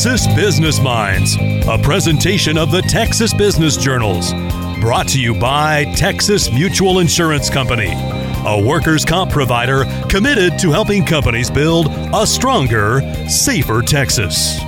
Texas Business Minds, a presentation of the Texas Business Journals. Brought to you by Texas Mutual Insurance Company, a workers' comp provider committed to helping companies build a stronger, safer Texas.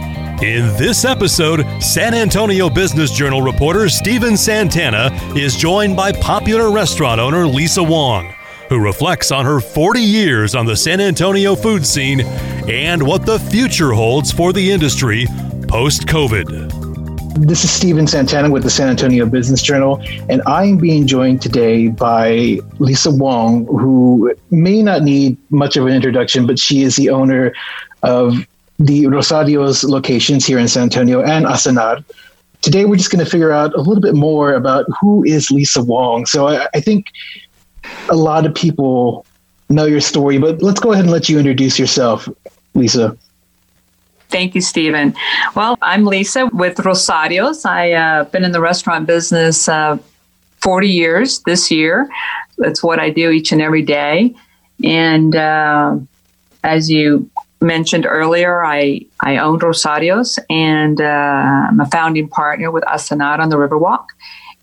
In this episode, San Antonio Business Journal reporter Stephen Santana is joined by popular restaurant owner Lisa Wong who reflects on her 40 years on the San Antonio food scene and what the future holds for the industry post COVID. This is Stephen Santana with the San Antonio Business Journal, and I am being joined today by Lisa Wong, who may not need much of an introduction, but she is the owner of the Rosario's locations here in San Antonio and Ensenada. Today, we're just going to figure out a little bit more about who is Lisa Wong. So I, I think a lot of people know your story, but let's go ahead and let you introduce yourself, Lisa. Thank you, Stephen. Well, I'm Lisa with Rosario's. I've uh, been in the restaurant business uh, 40 years this year. That's what I do each and every day. And uh, as you mentioned earlier, I, I own Rosario's and uh, I'm a founding partner with Ensenada on the Riverwalk.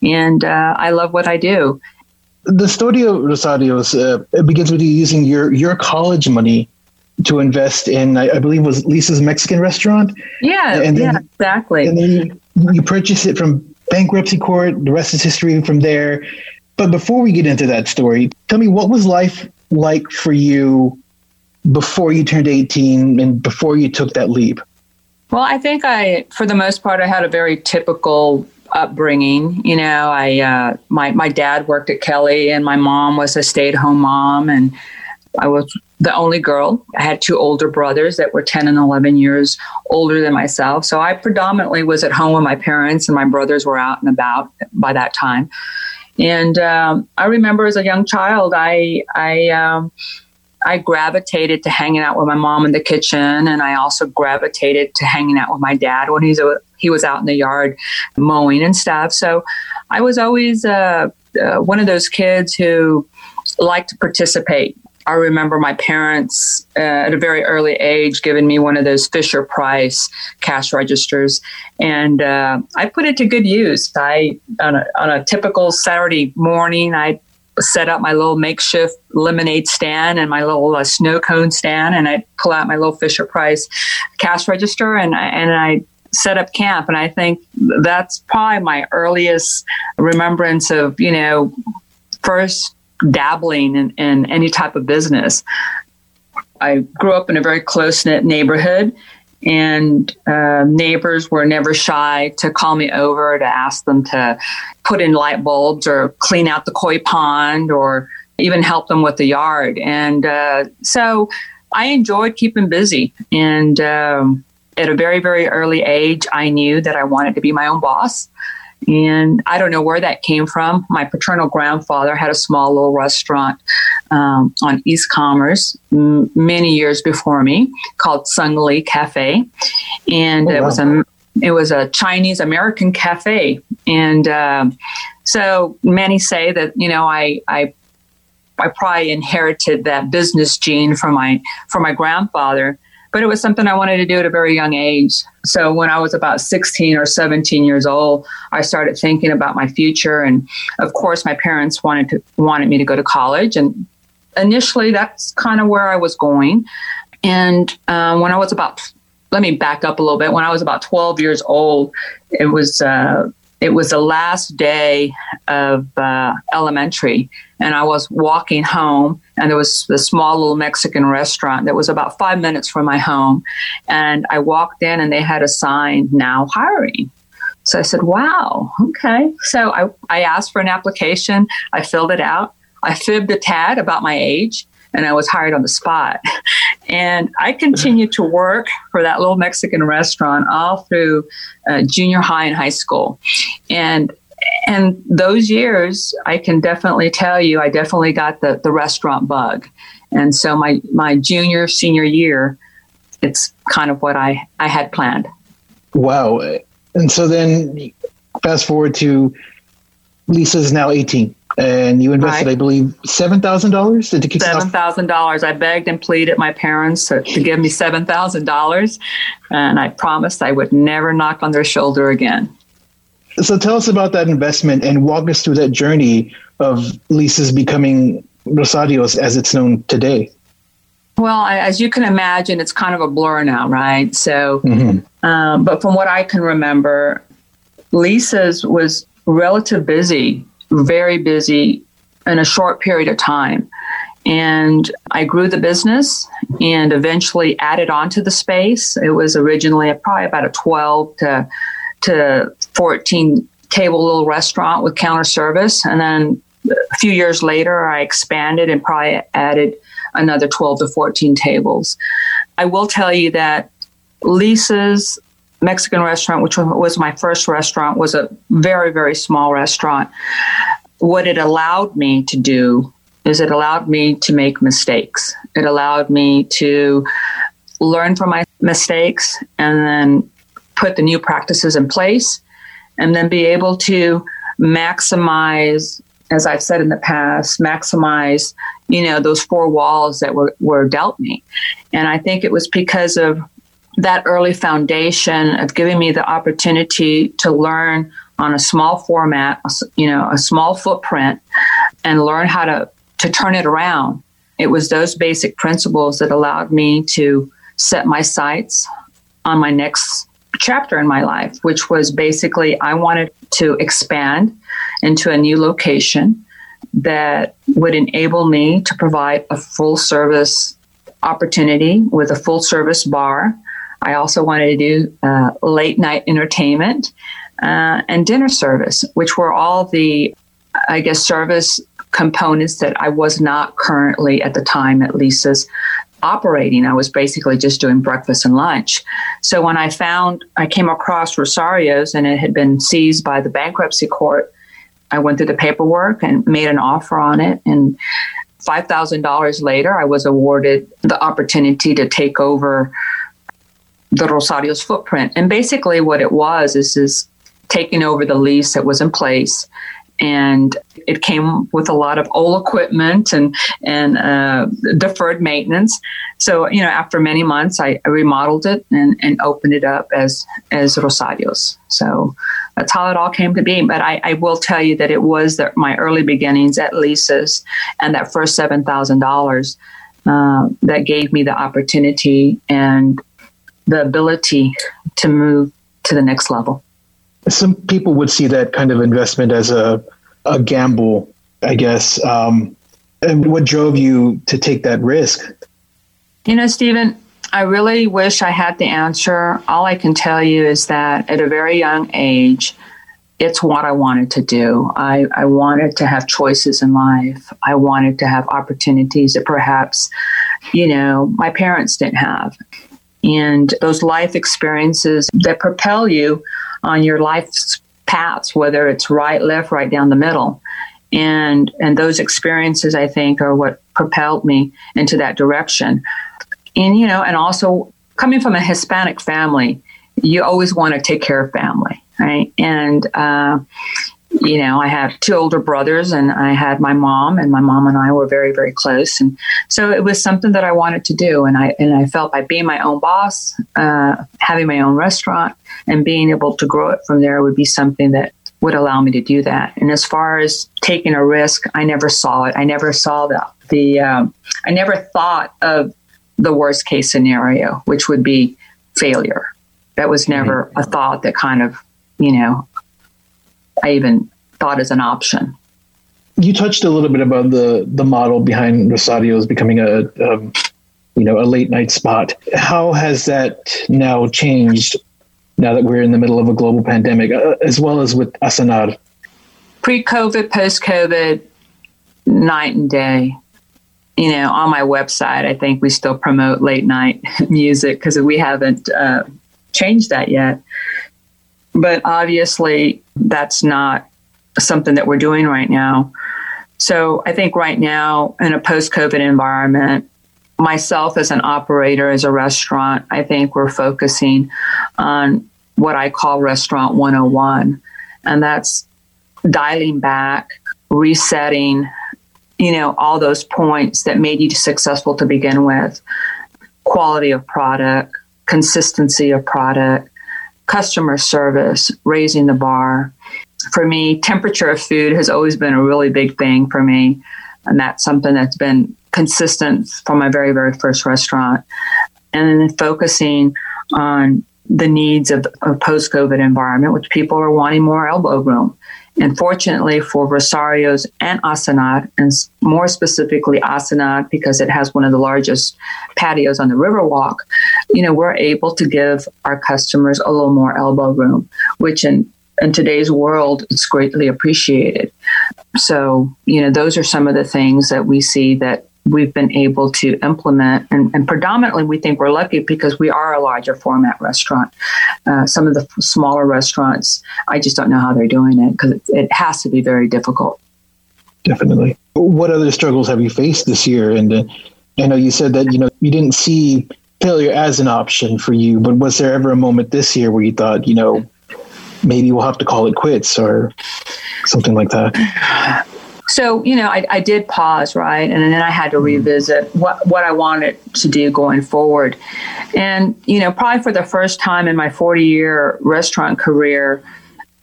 And uh, I love what I do the Studio Rosario's uh, begins with you using your your college money to invest in, I, I believe, was Lisa's Mexican restaurant. Yeah, and then, yeah, exactly. And then you, you purchase it from bankruptcy court. The rest is history from there. But before we get into that story, tell me what was life like for you before you turned 18 and before you took that leap? Well, I think I, for the most part, I had a very typical upbringing. You know, I uh, my my dad worked at Kelly, and my mom was a stay at home mom, and I was the only girl. I had two older brothers that were 10 and 11 years older than myself. So I predominantly was at home with my parents, and my brothers were out and about by that time. And um, I remember as a young child, I I um, I gravitated to hanging out with my mom in the kitchen, and I also gravitated to hanging out with my dad when he's he was out in the yard mowing and stuff. So I was always uh, uh, one of those kids who liked to participate. I remember my parents uh, at a very early age giving me one of those Fisher Price cash registers, and uh, I put it to good use. I on a, on a typical Saturday morning, I set up my little makeshift lemonade stand and my little uh, snow cone stand, and I pull out my little Fisher Price cash register, and I, and I set up camp. And I think that's probably my earliest remembrance of you know first dabbling in, in any type of business. I grew up in a very close knit neighborhood, and uh, neighbors were never shy to call me over to ask them to put in light bulbs or clean out the koi pond or even help them with the yard. And uh, so I enjoyed keeping busy. And um, at a very, very early age, I knew that I wanted to be my own boss. And I don't know where that came from. My paternal grandfather had a small little restaurant um, on East Commerce m- many years before me called Sung Lee Cafe. And oh, wow. it was a it was a Chinese American cafe, and um, so many say that you know I I I probably inherited that business gene from my from my grandfather, but it was something I wanted to do at a very young age. So when I was about 16 or 17 years old, I started thinking about my future, and of course, my parents wanted to wanted me to go to college, and initially that's kind of where I was going. And uh, when I was about let me back up a little bit. When I was about 12 years old, it was uh, it was the last day of uh, elementary, and I was walking home, and there was a small little Mexican restaurant that was about five minutes from my home, and I walked in, and they had a sign now hiring. So I said, "Wow, okay." So I I asked for an application. I filled it out. I fibbed a tad about my age, and I was hired on the spot. And I continued to work for that little Mexican restaurant all through uh, junior high and high school. And and those years, I can definitely tell you, I definitely got the, the restaurant bug. And so my, my junior, senior year, it's kind of what I, I had planned. Wow. And so then fast forward to Lisa's now 18 and you invested, right. I believe, seven thousand dollars. Seven thousand dollars? I begged and pleaded my parents to, to give me seven thousand dollars, and I promised I would never knock on their shoulder again. So tell us about that investment and walk us through that journey of Lisa's becoming Rosario's as it's known today. Well, as you can imagine, it's kind of a blur now, right? So, mm-hmm. um, but from what I can remember, Lisa's was relative busy, very busy in a short period of time. And I grew the business and eventually added on to the space. It was originally probably about a 12 to, to 14 table little restaurant with counter service. And then a few years later, I expanded and probably added another 12 to 14 tables. I will tell you that Lisa's Mexican restaurant, which was my first restaurant, was a very, very small restaurant. What it allowed me to do is it allowed me to make mistakes. It allowed me to learn from my mistakes and then put the new practices in place and then be able to maximize as I've said in the past, maximize, you know, those four walls that were, were dealt me. And I think it was because of that early foundation of giving me the opportunity to learn on a small format, you know, a small footprint and learn how to, to turn it around. It was those basic principles that allowed me to set my sights on my next chapter in my life, which was basically I wanted to expand into a new location that would enable me to provide a full service opportunity with a full service bar. I also wanted to do uh, late night entertainment uh, and dinner service, which were all the, I guess, service components that I was not currently at the time at Lisa's operating. I was basically just doing breakfast and lunch. So when I found, I came across Rosario's and it had been seized by the bankruptcy court, I went through the paperwork and made an offer on it. And $5,000 later, I was awarded the opportunity to take over the Rosario's footprint. And basically, what it was is, is taking over the lease that was in place and it came with a lot of old equipment and and uh, deferred maintenance. So you know, after many months, I, I, remodeled it and, and opened it up as as Rosarios. So that's how it all came to be. But I, I will tell you that it was the, my early beginnings at Lisa's and that first seven thousand uh, dollars that gave me the opportunity and the ability to move to the next level some people would see that kind of investment as a a gamble, I guess. Um, and what drove you to take that risk? You know, Stephen, I really wish I had the answer. All I can tell you is that at a very young age, it's what I wanted to do. I, I wanted to have choices in life. I wanted to have opportunities that perhaps, you know, my parents didn't have. And those life experiences that propel you on your life's paths, whether it's right, left, right down the middle. And and those experiences I think are what propelled me into that direction. And you know, and also coming from a Hispanic family, you always want to take care of family, right? And uh, you know, I have two older brothers and I had my mom and my mom and I were very, very close. And so it was something that I wanted to do. And I, and I felt by being my own boss, uh, having my own restaurant and being able to grow it from there would be something that would allow me to do that. And as far as taking a risk, I never saw it. I never saw the, the, um, I never thought of the worst case scenario, which would be failure. That was never a thought that kind of, you know, I even thought as an option. You touched a little bit about the the model behind Rosario's becoming a, a you know a late night spot. How has that now changed now that we're in the middle of a global pandemic, uh, as well as with Ensenada? Pre COVID, post COVID, night and day. You know, on my website, I think we still promote late night music because we haven't uh, changed that yet. But obviously, that's not something that we're doing right now. So I think right now, in a post COVID environment, myself as an operator, as a restaurant, I think we're focusing on what I call Restaurant 101. And that's dialing back resetting, you know, all those points that made you successful to begin with quality of product, consistency of product, customer service, raising the bar. For me, temperature of food has always been a really big thing for me. And that's something that's been consistent from my very, very first restaurant. And then focusing on the needs of a post COVID environment, which people are wanting more elbow room. And fortunately for Rosario's and Ensenada, and more specifically Ensenada, because it has one of the largest patios on the Riverwalk, you know, we're able to give our customers a little more elbow room, which in in today's world, it's greatly appreciated. So, you know, those are some of the things that we see that we've been able to implement. And, and, predominantly, we think we're lucky because we are a larger format restaurant. Uh, some of the smaller restaurants, I just don't know how they're doing it because it, it, has to be very difficult. Definitely. What other struggles have you faced this year? And uh, I know you said that you know you didn't see failure as an option for you, but was there ever a moment this year where you thought, you know, maybe we'll have to call it quits or something like that? So, you know, I, I did pause, right? And then I had to mm-hmm. revisit what, what I wanted to do going forward. And, you know, probably for the first time in my 40 year restaurant career,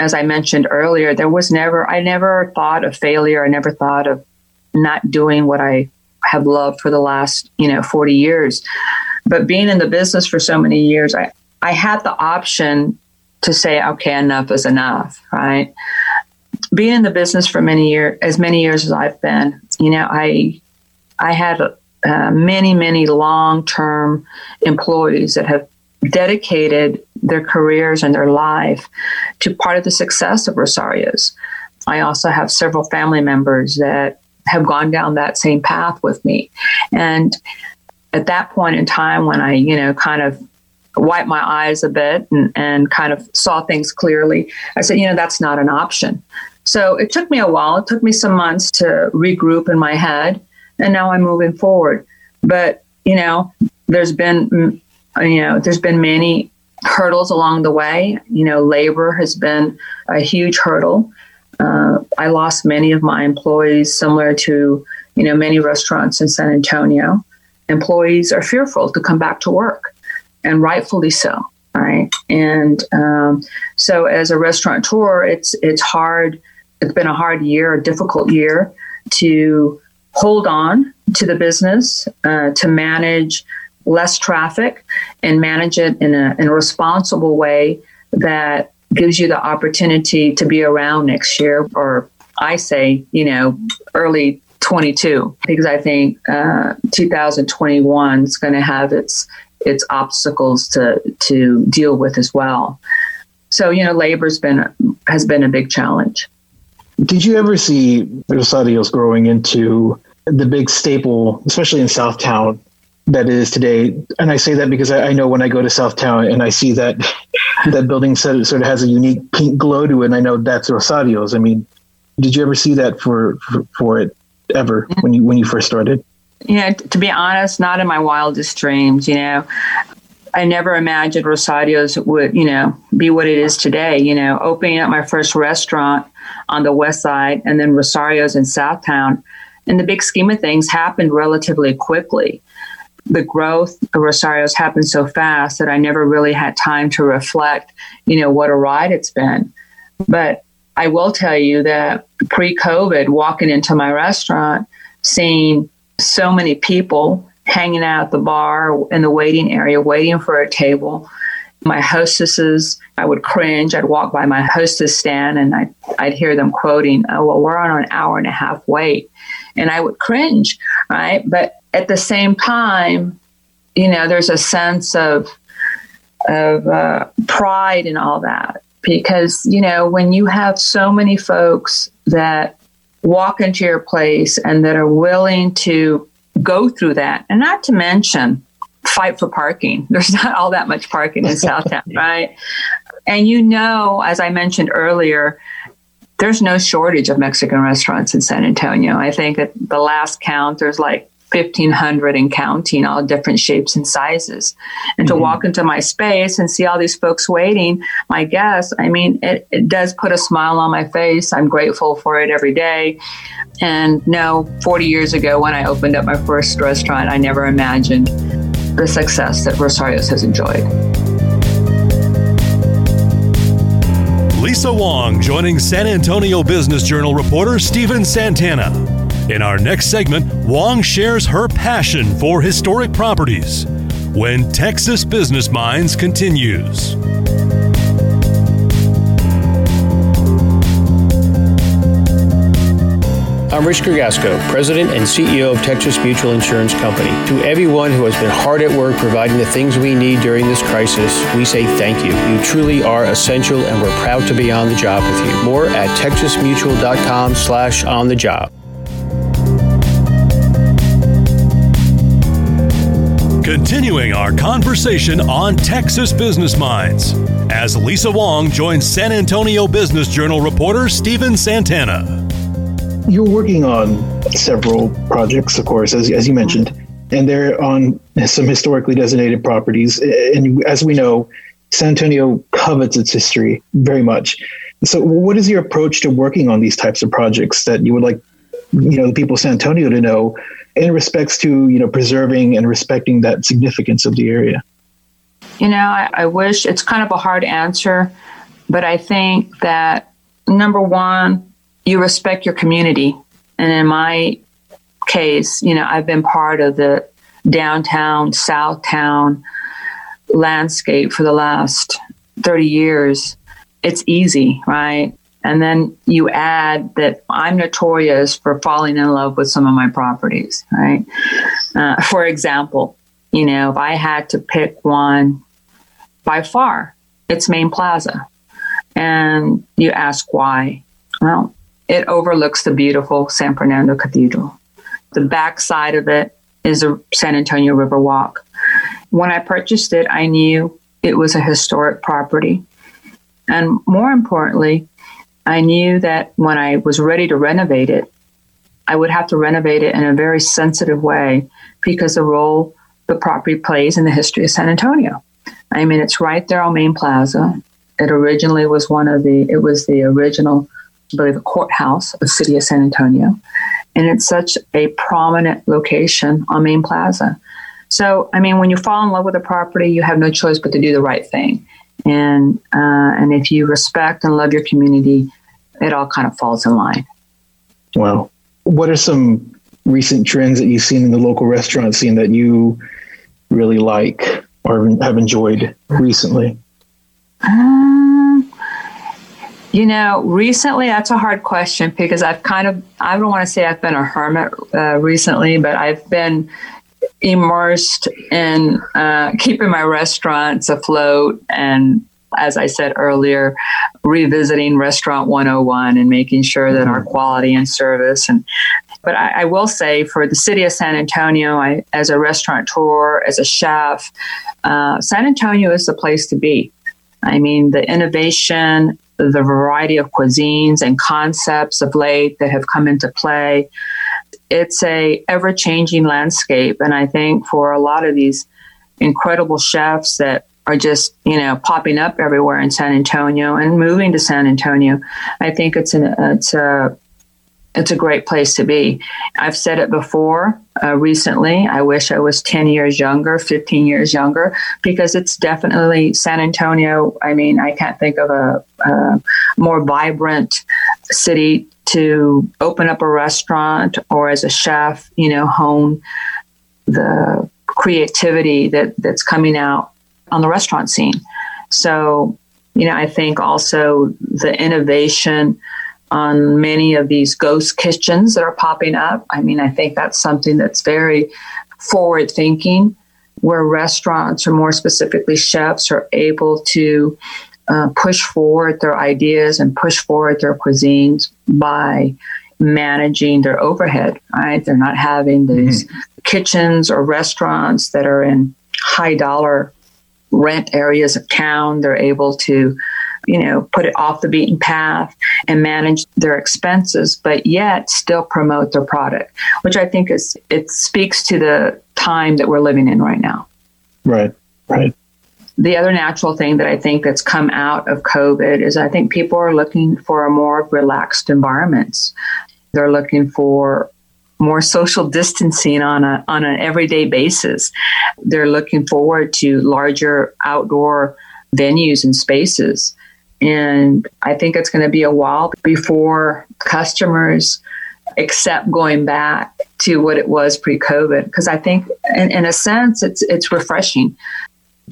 as I mentioned earlier, there was never, I never thought of failure. I never thought of not doing what I have loved for the last, you know, 40 years. But being in the business for so many years, I, I had the option to say, okay, enough is enough, right? Being in the business for many years, as many years as I've been, you know, I I had uh, many, many long-term employees that have dedicated their careers and their life to part of the success of Rosario's. I also have several family members that have gone down that same path with me, and at that point in time, when I, you know, kind of wiped my eyes a bit and, and kind of saw things clearly, I said, you know, that's not an option. So it took me a while. It took me some months to regroup in my head, and now I'm moving forward. But you know, there's been mm, you know there's been many hurdles along the way. You know, labor has been a huge hurdle. Uh, I lost many of my employees, similar to you know many restaurants in San Antonio. Employees are fearful to come back to work, and rightfully so. Right, and um, so as a restaurateur, it's it's hard it's been a hard year, a difficult year to hold on to the business, uh, to manage less traffic and manage it in a, in a responsible way that gives you the opportunity to be around next year, or I say, you know, early 22, because I think uh, 2021 is going to have its its obstacles to to deal with as well. So you know, labor's been has been a big challenge. Did you ever see Rosario's growing into the big staple, especially in Southtown, that is today? And I say that because I, I know when I go to Southtown and I see that that building sort of, sort of has a unique pink glow to it, and I know that's Rosario's. I mean, did you ever see that for, for, for it ever when you when you first started? Yeah, to be honest, not in my wildest dreams. You know, I never imagined Rosario's would, you know, be what it is today. You know, opening up my first restaurant on the west side and then Rosario's in Southtown. In the big scheme of things, happened relatively quickly. The growth of Rosario's happened so fast that I never really had time to reflect, you know, what a ride it's been. But I will tell you that pre COVID, walking into my restaurant, seeing so many people hanging out at the bar in the waiting area, waiting for a table, my hostesses, I would cringe. I'd walk by my hostess stand and I'd, I'd hear them quoting, oh, well, we're on an hour and a half wait. And I would cringe, right? But at the same time, you know, there's a sense of, of uh, pride in all that. Because, you know, when you have so many folks that walk into your place and that are willing to go through that, and not to mention, fight for parking. There's not all that much parking in Southtown, right? And you know, as I mentioned earlier, there's no shortage of Mexican restaurants in San Antonio. I think at the last count, there's like 1500 and counting all different shapes and sizes. And mm-hmm. to walk into my space and see all these folks waiting my guests i mean it, it does put a smile on my face. I'm grateful for it every day. And no 40 years ago when i opened up my first restaurant i never imagined the success that rosarios has enjoyed. Lisa wong joining san antonio business journal reporter stephen santana in our next segment, Wong shares her passion for historic properties when Texas Business Minds continues. I'm Rich Gergasco, President and CEO of Texas Mutual Insurance Company. To everyone who has been hard at work providing the things we need during this crisis, we say thank you. You truly are essential and we're proud to be on the job with you. More at texasmutual.com slash on the job. Continuing our conversation on Texas Business Minds as Lisa Wong joins San Antonio Business Journal reporter Stephen Santana. You're working on several projects, of course, as, as you mentioned, and they're on some historically designated properties. And as we know, San Antonio covets its history very much. So, what is your approach to working on these types of projects that you would like, you know, the people of San Antonio to know in respects to you know preserving and respecting that significance of the area? You know, I, I wish it's kind of a hard answer, but I think that number one, you respect your community, and in my case, you know, I've been part of the downtown, Southtown landscape for the last 30 years. It's easy, right? And then you add that I'm notorious for falling in love with some of my properties, right? Uh, for example, you know, if I had to pick one by far, it's Main Plaza. And you ask why. Well, it overlooks the beautiful San Fernando Cathedral. The back side of it is the San Antonio River Walk. When I purchased it, I knew it was a historic property. And more importantly, I knew that when I was ready to renovate it, I would have to renovate it in a very sensitive way because the role the property plays in the history of San Antonio. I mean, it's right there on Main Plaza. It originally was one of the, it was the original, I believe, courthouse of the city of San Antonio. And it's such a prominent location on Main Plaza. So, I mean, when you fall in love with a property, you have no choice but to do the right thing. And, uh, and if you respect and love your community, it all kind of falls in line. Wow. What are some recent trends that you've seen in the local restaurant scene that you really like or have enjoyed recently? Um, you know, recently, that's a hard question because I've kind of, I don't want to say I've been a hermit uh, recently, but I've been immersed in uh, keeping my restaurants afloat and as I said earlier, revisiting Restaurant 101 and making sure that our mm-hmm. quality and service and but I, I, will say for the city of San Antonio, I, as a restaurateur, as a chef, uh, San Antonio is the place to be. I mean, the innovation, the variety of cuisines and concepts of late that have come into play. It's a ever changing landscape, and I think for a lot of these incredible chefs that are just you know popping up everywhere in San Antonio and moving to San Antonio. I think it's an it's a it's a great place to be. I've said it before uh, recently. I wish I was 10 years younger, 15 years younger, because it's definitely San Antonio. I mean, I can't think of a, a more vibrant city to open up a restaurant or as a chef, you know, hone the creativity that, that's coming out on the restaurant scene. So, you know, I think also the innovation on many of these ghost kitchens that are popping up. I mean, I think that's something that's very forward thinking, where restaurants, or more specifically chefs, are able to uh, push forward their ideas and push forward their cuisines by managing their overhead, right? They're not having these mm-hmm. kitchens or restaurants that are in high dollar rent areas of town. They're able to you know, put it off the beaten path and manage their expenses, but yet still promote their product, which I think is, it speaks to the time that we're living in right now. Right, right. The other natural thing that I think that's come out of COVID is I think people are looking for a more relaxed environments. They're looking for more social distancing on a on an everyday basis. They're looking forward to larger outdoor venues and spaces. And I think it's going to be a while before customers accept going back to what it was pre-COVID. Because I think, in, in a sense, it's it's refreshing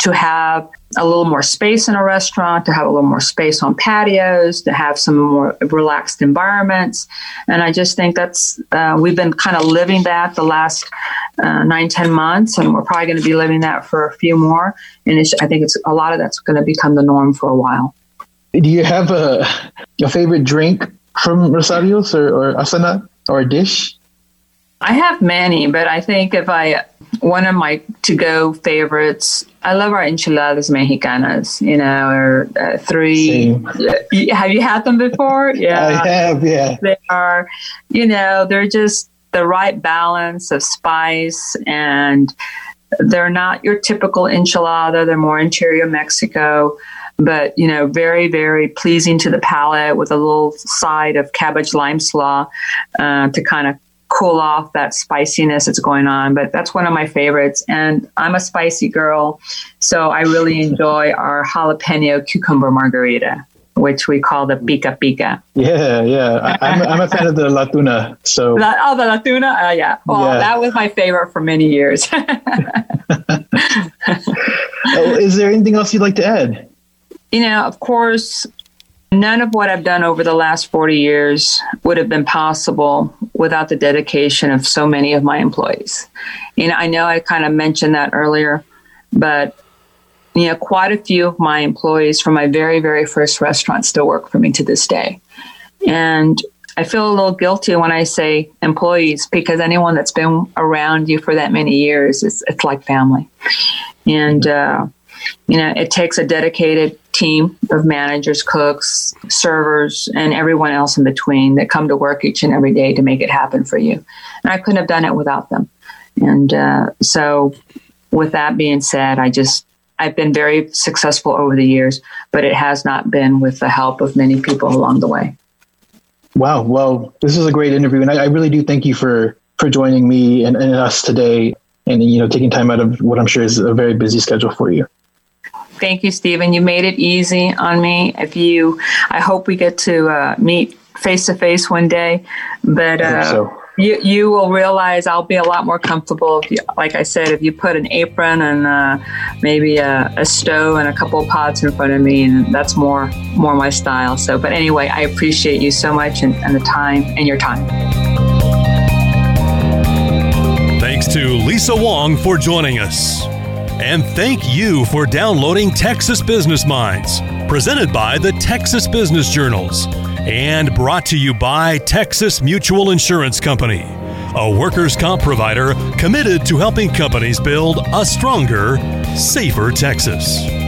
to have a little more space in a restaurant, to have a little more space on patios, to have some more relaxed environments. And I just think that's, uh, we've been kind of living that the last uh, nine, 10 months, and we're probably going to be living that for a few more. And I think it's a lot of that's going to become the norm for a while. Do you have a, a favorite drink from Rosario's or, or Ensenada or a dish? I have many, but I think if I one of my to go favorites. I love our enchiladas mexicanas. You know, or uh, three. Same. Have you had them before? Yeah, I have. Yeah, they are. You know, they're just the right balance of spice and they're not your typical enchilada. They're more interior Mexico, but you know, very, very pleasing to the palate with a little side of cabbage lime slaw uh, to kind of cool off that spiciness that's going on. But that's one of my favorites. And I'm a spicy girl, so I really enjoy our jalapeno cucumber margarita. Which we call the pica pica. Yeah, yeah. I, am I'm a fan of the latuna. So La, oh, the latuna. Uh, yeah. Well, yeah. that was my favorite for many years. oh, is there anything else you'd like to add? You know, of course, None of what I've done over the last 40 years would have been possible without the dedication of so many of my employees. Know, I know I kind of mentioned that earlier, but you know, quite a few of my employees from my very, very first restaurant still work for me to this day. And I feel a little guilty when I say employees because anyone that's been around you for that many years, it's, it's like family. And, uh, you know, it takes a dedicated team of managers, cooks, servers, and everyone else in between that come to work each and every day to make it happen for you. And I couldn't have done it without them. And uh, so, with that being said, I just I've been very successful over the years, but it has not been with the help of many people along the way. Wow. Well, this is a great interview, and I, I really do thank you for for joining me and, and us today, and you know taking time out of what I'm sure is a very busy schedule for you. Thank you, Stephen. You made it easy on me. If you, I hope we get to uh, meet face to face one day. But uh, so. you you will realize I'll be a lot more comfortable. If you, like I said, if you put an apron and uh, maybe a, a, stove and a couple of pots in front of me, and that's more more my style. So, but anyway, I appreciate you so much and, and the time and your time. Thanks to Lisa Wong for joining us. And thank you for downloading Texas Business Minds, presented by the Texas Business Journals and brought to you by Texas Mutual Insurance Company, a workers' comp provider committed to helping companies build a stronger, safer Texas.